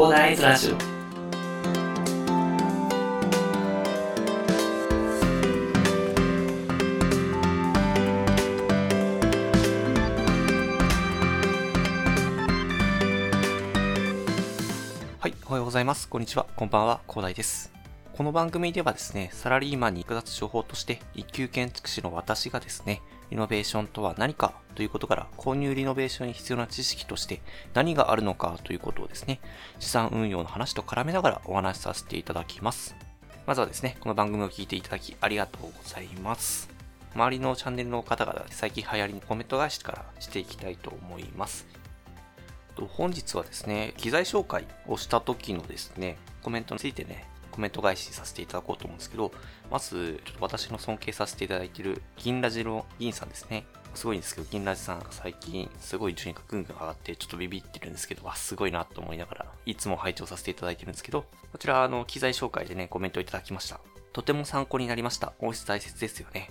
広大ズラジオはい、おはようございます。こんにちは。こんばんは。広大です。この番組ではですね、サラリーマンに役立つ情報として、一級建築士の私がですね、リノベーションとは何かということから、購入リノベーションに必要な知識として何があるのかということをですね、資産運用の話と絡めながらお話しさせていただきます。まずはですね、この番組を聞いていただきありがとうございます。周りのチャンネルの方々、最近流行りのコメント返しからしていきたいと思います。本日はですね、機材紹介をした時のですね、コメントについてね、コメント返しさせていただこうと思うんですけど、まず、ちょっと私の尊敬させていただいている銀ラジの銀さんですね。すごいんですけど、銀ラジさん最近すごい順位がぐんぐん上がって、ちょっとビビってるんですけど、わ、すごいなと思いながら、いつも拝聴させていただいてるんですけど、こちら、あの、機材紹介でね、コメントいただきました。とても参考になりました。音質大切ですよね。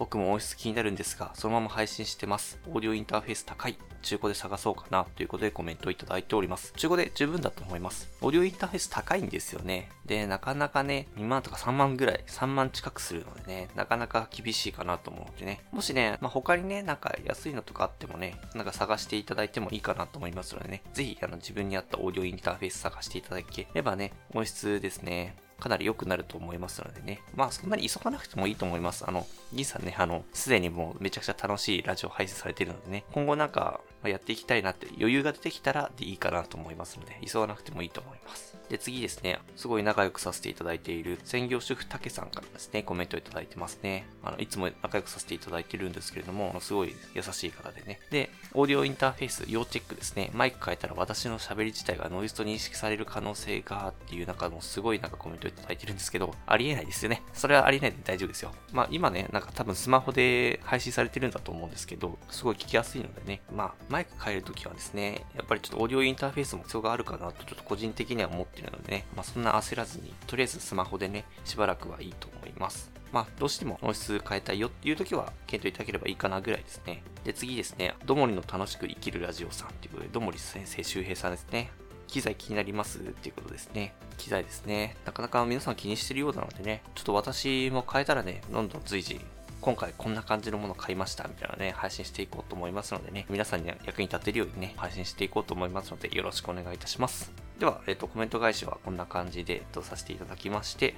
僕も音質気になるんですが、そのまま配信してます。オーディオインターフェース高い。中古で探そうかなということでコメントをいただいております。中古で十分だと思います。オーディオインターフェース高いんですよね。で、なかなかね、2万とか3万ぐらい、3万近くするのでね、なかなか厳しいかなと思うのでね。もしね、まあ、他にね、なんか安いのとかあってもね、なんか探していただいてもいいかなと思いますのでね、ぜひあの自分に合ったオーディオインターフェース探していただければね、音質ですね、かなり良くなると思いますのでね。まあそんなに急がなくてもいいと思います。あの、銀さんね、あの、すでにもうめちゃくちゃ楽しいラジオ配信されてるのでね、今後なんかまやっていきたいなって余裕が出てきたらでいいかなと思いますので、急がなくてもいいと思います。で、次ですね、すごい仲良くさせていただいている専業主婦たけさんからですね、コメントいただいてますね。あの、いつも仲良くさせていただいてるんですけれども、すごい優しい方でね。で、オーディオインターフェース要チェックですね。マイク変えたら私の喋り自体がノイズと認識される可能性がっていう中もすごいなんかコメントいただいてるんですけど、ありえないですよね。それはありえないんで大丈夫ですよ。まあ今ね、なんか多分スマホで配信されてるんだと思うんですけど、すごい聞きやすいのでね、まあマイク変えるときはですね、やっぱりちょっとオーディオインターフェースも必要があるかなとちょっと個人的には思ってるのでね、まあそんな焦らずに、とりあえずスマホでね、しばらくはいいと思います。まあ、どうしても音質変えたいよっていう時は検討いただければいいかなぐらいですね。で、次ですね、どもりの楽しく生きるラジオさんっていうことで、どもり先生周平さんですね。機材気になります？っていうことですね。機材ですね。なかなか皆さん気にしてるようなのでね、ちょっと私も変えたらね、どんどん随時、今回こんな感じのもの買いましたみたいなね、配信していこうと思いますのでね、皆さんに役に立てるようにね、配信していこうと思いますので、よろしくお願いいたします。では、えっ、と、コメント返しはこんな感じで、えっと、させていただきまして、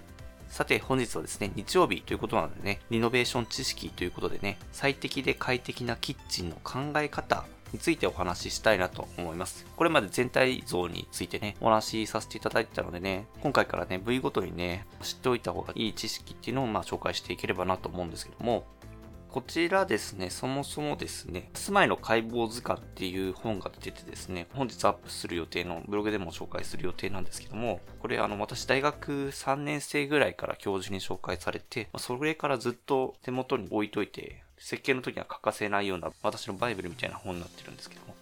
さて本日はですね、日曜日ということなのでね、リノベーション知識ということでね、最適で快適なキッチンの考え方についてお話ししたいなと思います。これまで全体像についてね、お話しさせていただいてたのでね、今回からね、部位ごとにね、知っておいた方がいい知識っていうのをまあ紹介していければなと思うんですけども、こちらですね、そもそもですね、住まいの解剖図鑑っていう本が出ててですね、本日アップする予定のブログでも紹介する予定なんですけども、これあの私大学3年生ぐらいから教授に紹介されて、それからずっと手元に置いといて、設計の時には欠かせないような私のバイブルみたいな本になってるんですけども、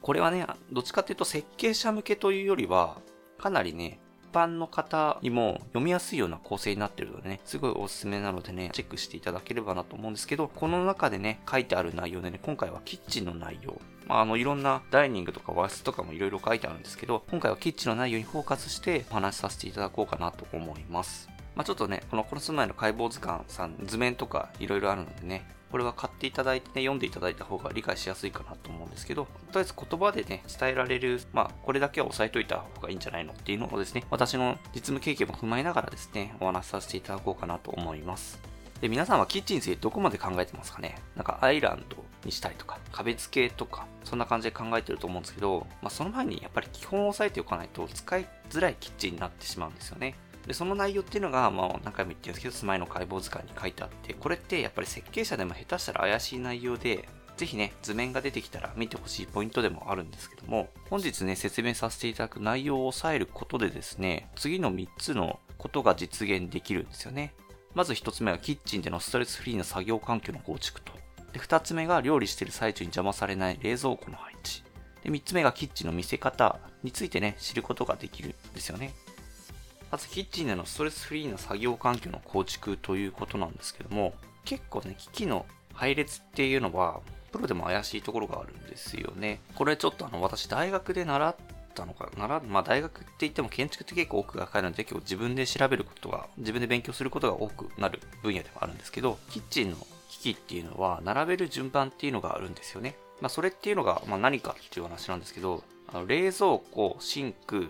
これはね、どっちかっていうと設計者向けというよりは、かなりね、般の方にも読みやすいような構成になってるのでね、すごいおすすめなのでね、チェックしていただければなと思うんですけど、この中でね、書いてある内容でね、今回はキッチンの内容、まあ、あの、いろんなダイニングとか和室とかもいろいろ書いてあるんですけど、今回はキッチンの内容にフォーカスしてお話しさせていただこうかなと思います。まあ、ちょっとね、このこの住まいの解剖図鑑さん、図面とかいろいろあるのでね、これは買っていただいてね、読んでいただいた方が理解しやすいかなと思うんですけど、とりあえず言葉でね、伝えられる、まあ、これだけは押さえといた方がいいんじゃないのっていうのをですね、私の実務経験も踏まえながらですね、お話しさせていただこうかなと思います。で、皆さんはキッチンについてどこまで考えてますかね？なんかアイランドにしたりとか、壁付けとか、そんな感じで考えてると思うんですけど、まあ、その前にやっぱり基本を押さえておかないと使いづらいキッチンになってしまうんですよね。で、その内容っていうのが、まあ、何回も言ってるんですけど、住まいの解剖図鑑に書いてあって、これってやっぱり設計者でも下手したら怪しい内容で、ぜひね、図面が出てきたら見てほしいポイントでもあるんですけども、本日ね、説明させていただく内容を抑えることでですね、次の3つのことが実現できるんですよね。まず1つ目はキッチンでのストレスフリーな作業環境の構築と。で、2つ目が料理している最中に邪魔されない冷蔵庫の配置。で、3つ目がキッチンの見せ方についてね、知ることができるんですよね。まずキッチンでのストレスフリーな作業環境の構築ということなんですけども、結構ね、機器の配列っていうのは、プロでも怪しいところがあるんですよね。これちょっとあの、私大学で習ったのか、習まあ大学って言っても建築って結構奥が深いので結構自分で調べることが、自分で勉強することが多くなる分野でもあるんですけど、キッチンの機器っていうのは並べる順番っていうのがあるんですよね。まあそれっていうのが、まあ何かっていう話なんですけど、あの冷蔵庫、シンク、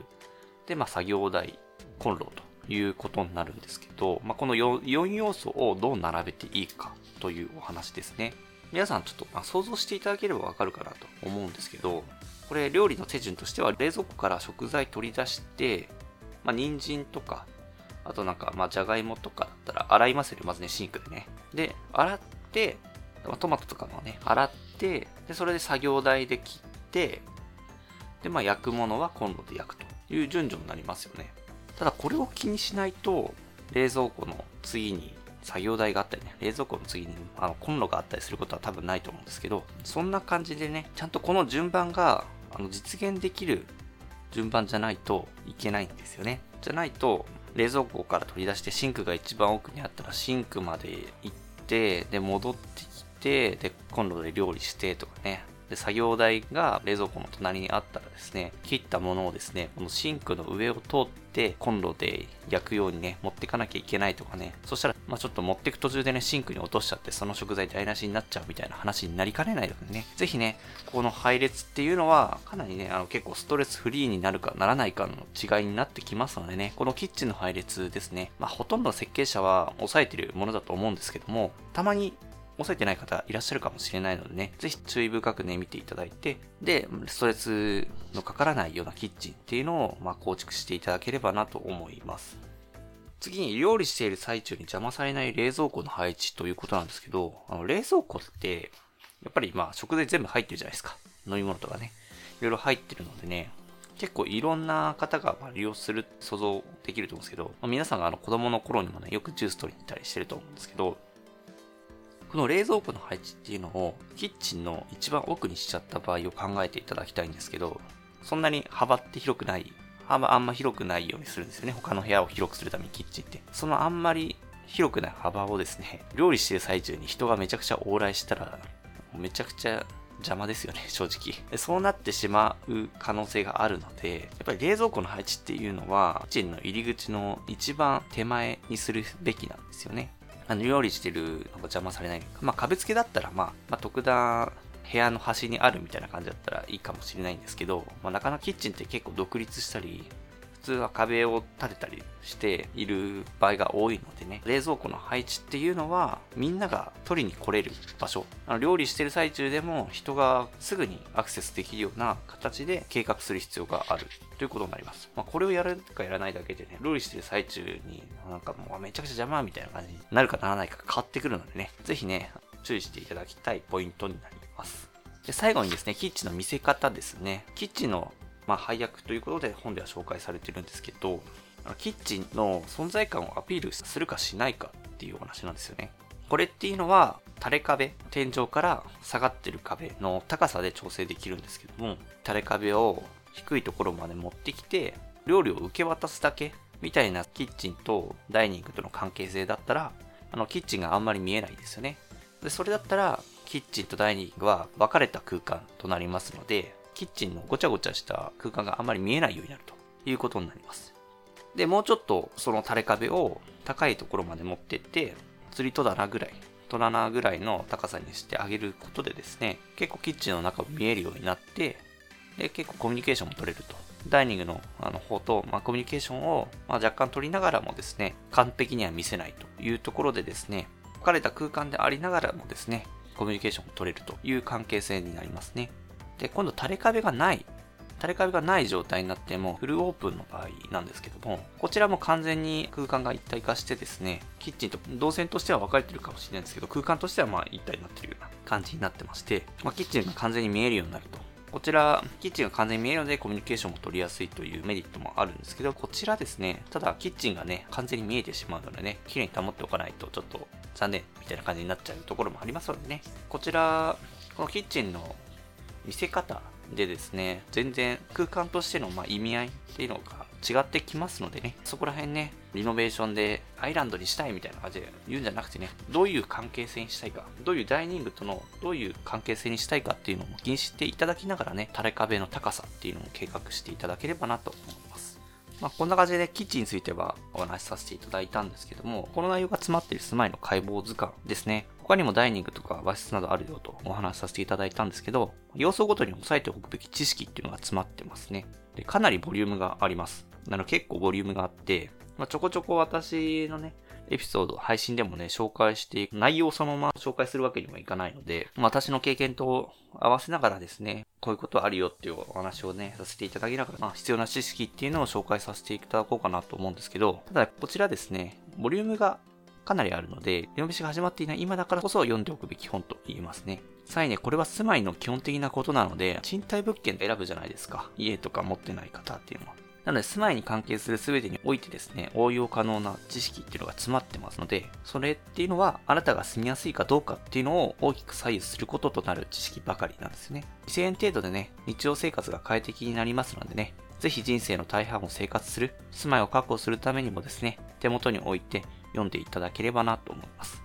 で、まあ作業台、コンロということになるんですけど、まあこの 4, 4要素をどう並べていいかというお話ですね。皆さんちょっと、まあ、想像していただければわかるかなと思うんですけど、これ料理の手順としては冷蔵庫から食材取り出して、まあ、人参とか、あとなんか、まあ、じゃがいもとかだったら洗いますよね、まずね、シンクでね。で、洗って、トマトとかもね、洗って、で、それで作業台で切って、で、まあ、焼くものはコンロで焼くという順序になりますよね。ただ、これを気にしないと、冷蔵庫の次に作業台があったりね、冷蔵庫の次にあのコンロがあったりすることは多分ないと思うんですけど、そんな感じでね、ちゃんとこの順番があの実現できる順番じゃないといけないんですよね。じゃないと、冷蔵庫から取り出してシンクが一番奥にあったらシンクまで行って、で、戻ってきて、で、コンロで料理してとかね、で、作業台が冷蔵庫の隣にあったらですね、切ったものをですね、このシンクの上を通ってコンロで焼くようにね、持ってかなきゃいけないとかね、そしたら、まあちょっと持ってく途中でね、シンクに落としちゃって、その食材台無しになっちゃうみたいな話になりかねないのでね、ぜひね、この配列っていうのは、かなりね、あの結構ストレスフリーになるかならないかの違いになってきますのでね、このキッチンの配列ですね、まあほとんどの設計者は抑えてるものだと思うんですけども、たまに押さえてない方いらっしゃるかもしれないのでね、ぜひ注意深くね、見ていただいて、で、ストレスのかからないようなキッチンっていうのを、まあ、構築していただければなと思います。次に料理している最中に邪魔されない冷蔵庫の配置ということなんですけど、あの冷蔵庫って、やっぱりまあ食材全部入ってるじゃないですか。飲み物とかね。いろいろ入ってるのでね、結構いろんな方が利用する想像できると思うんですけど、まあ、皆さんがあの子供の頃にもね、よくジュース取りに行ったりしてると思うんですけど、この冷蔵庫の配置っていうのをキッチンの一番奥にしちゃった場合を考えていただきたいんですけど、そんなに幅って広くない、幅あんま広くないようにするんですよね。他の部屋を広くするためにキッチンって。そのあんまり広くない幅をですね、料理してる最中に人がめちゃくちゃ往来したら、めちゃくちゃ邪魔ですよね、正直。そうなってしまう可能性があるので、やっぱり冷蔵庫の配置っていうのは、キッチンの入り口の一番手前にするべきなんですよね。あの料理してるのが邪魔されない。まあ壁付けだったら、まあ、まあ、特段部屋の端にあるみたいな感じだったらいいかもしれないんですけど、まあ、なかなかキッチンって結構独立したり、通は壁を立てたりしている場合が多いのでね、冷蔵庫の配置っていうのはみんなが取りに来れる場所。あの料理してる最中でも人がすぐにアクセスできるような形で計画する必要があるということになります。まあ、これをやるかやらないだけでね、料理してる最中になんかもうめちゃくちゃ邪魔みたいな感じになるかならないか変わってくるのでね、ぜひね、注意していただきたいポイントになります。で、最後にですね、キッチンの見せ方ですね。キッチンのまあ、配役ということで本では紹介されてるんですけど、キッチンの存在感をアピールするかしないかっていうお話なんですよね。これっていうのは、垂れ壁、天井から下がってる壁の高さで調整できるんですけども、垂れ壁を低いところまで持ってきて、料理を受け渡すだけみたいなキッチンとダイニングとの関係性だったら、あの、キッチンがあんまり見えないですよね。で、それだったら、キッチンとダイニングは分かれた空間となりますので、キッチンのごちゃごちゃした空間があまり見えないようになるということになります。で、もうちょっとその垂れ壁を高いところまで持ってって、釣り戸棚ぐらい、戸棚ぐらいの高さにしてあげることでですね、結構キッチンの中も見えるようになって、で、結構コミュニケーションも取れると。ダイニングのあの方と、まあ、コミュニケーションを、まあ、若干取りながらもですね、完璧には見せないというところでですね、置かれた空間でありながらもですね、コミュニケーションを取れるという関係性になりますね。で、今度垂れ壁がない。垂れ壁がない状態になってもフルオープンの場合なんですけども、こちらも完全に空間が一体化してですね、キッチンと動線としては分かれてるかもしれないんですけど、空間としてはまあ一体になってるような感じになってまして、まあ、キッチンが完全に見えるようになると。こちら、キッチンが完全に見えるのでコミュニケーションも取りやすいというメリットもあるんですけど、こちらですね、ただキッチンがね、完全に見えてしまうのでね、綺麗に保っておかないとちょっと残念みたいな感じになっちゃうところもありますのでね、こちら、このキッチンの見せ方でですね、全然空間としてのま意味合いっていうのが違ってきますのでね、そこら辺ね、リノベーションでアイランドにしたいみたいな感じで言うんじゃなくてね、どういう関係性にしたいか、どういうダイニングとのどういう関係性にしたいかっていうのも気にしていただきながらね、垂れ壁の高さっていうのを計画していただければなと思います。まあ、こんな感じで、キッチンについてはお話しさせていただいたんですけども、この内容が詰まっている住まいの解剖図鑑ですね。他にもダイニングとか和室などあるよとお話しさせていただいたんですけど、要素ごとに押さえておくべき知識っていうのが詰まってますね。で、かなりボリュームがあります。なので結構ボリュームがあって、まあ、ちょこちょこ私のね、エピソード、配信でもね、紹介していく、内容そのまま紹介するわけにもいかないので、私の経験と合わせながらですね、こういうことあるよっていうお話をね、させていただきながら、まあ、必要な知識っていうのを紹介させていただこうかなと思うんですけど、ただこちらですね、ボリュームがかなりあるので、リノベシが始まっていない今だからこそ読んでおくべき本と言えますね。さらにね、これは住まいの基本的なことなので、賃貸物件で選ぶじゃないですか。家とか持ってない方っていうのは。なので、住まいに関係する全てにおいてですね、応用可能な知識っていうのが詰まってますので、それっていうのは、あなたが住みやすいかどうかっていうのを大きく左右することとなる知識ばかりなんですね。2000円程度でね、日常生活が快適になりますのでね、ぜひ人生の大半を生活する、住まいを確保するためにもですね、手元に置いて読んでいただければなと思います。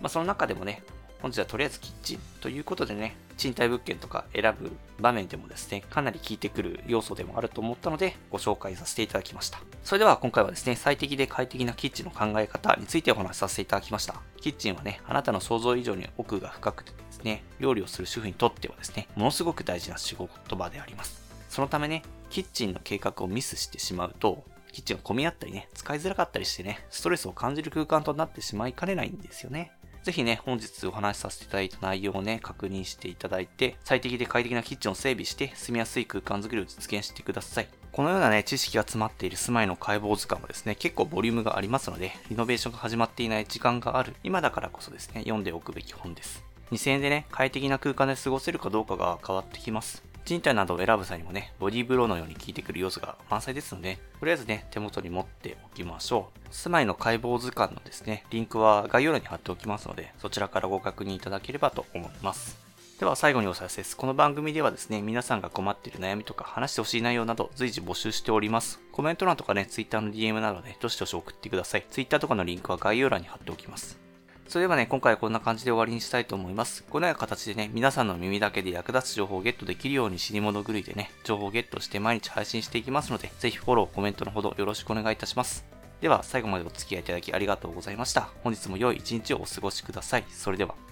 まあ、その中でもね、本日はとりあえずキッチンということでね、賃貸物件とか選ぶ場面でもですね、かなり効いてくる要素でもあると思ったので、ご紹介させていただきました。それでは今回はですね、最適で快適なキッチンの考え方についてお話しさせていただきました。キッチンはね、あなたの想像以上に奥が深くてですね、料理をする主婦にとってはですね、ものすごく大事な仕事場であります。そのためね、キッチンの計画をミスしてしまうと、キッチンが混み合ったりね、使いづらかったりしてね、ストレスを感じる空間となってしまいかねないんですよね。ぜひね、本日お話しさせていただいた内容をね、確認していただいて、最適で快適なキッチンを整備して、住みやすい空間づくりを実現してください。このようなね、知識が詰まっている住まいの解剖図鑑もですね、結構ボリュームがありますので、リノベーションが始まっていない時間がある、今だからこそですね、読んでおくべき本です。2000円でね、快適な空間で過ごせるかどうかが変わってきます。賃貸などを選ぶ際にもね、ボディーブローのように効いてくる要素が満載ですので、とりあえずね、手元に持っておきましょう。住まいの解剖図鑑のですね、リンクは概要欄に貼っておきますので、そちらからご確認いただければと思います。では最後にお知らせです。この番組ではですね、皆さんが困っている悩みとか話してほしい内容など随時募集しております。コメント欄とかね、Twitter の DM などでどしどし送ってください。Twitter とかのリンクは概要欄に貼っておきます。それではね、今回はこんな感じで終わりにしたいと思います。このような形でね、皆さんの耳だけで役立つ情報をゲットできるように死に物狂いでね、情報をゲットして毎日配信していきますので、ぜひフォロー、コメントのほどよろしくお願いいたします。では、最後までお付き合いいただきありがとうございました。本日も良い一日をお過ごしください。それでは。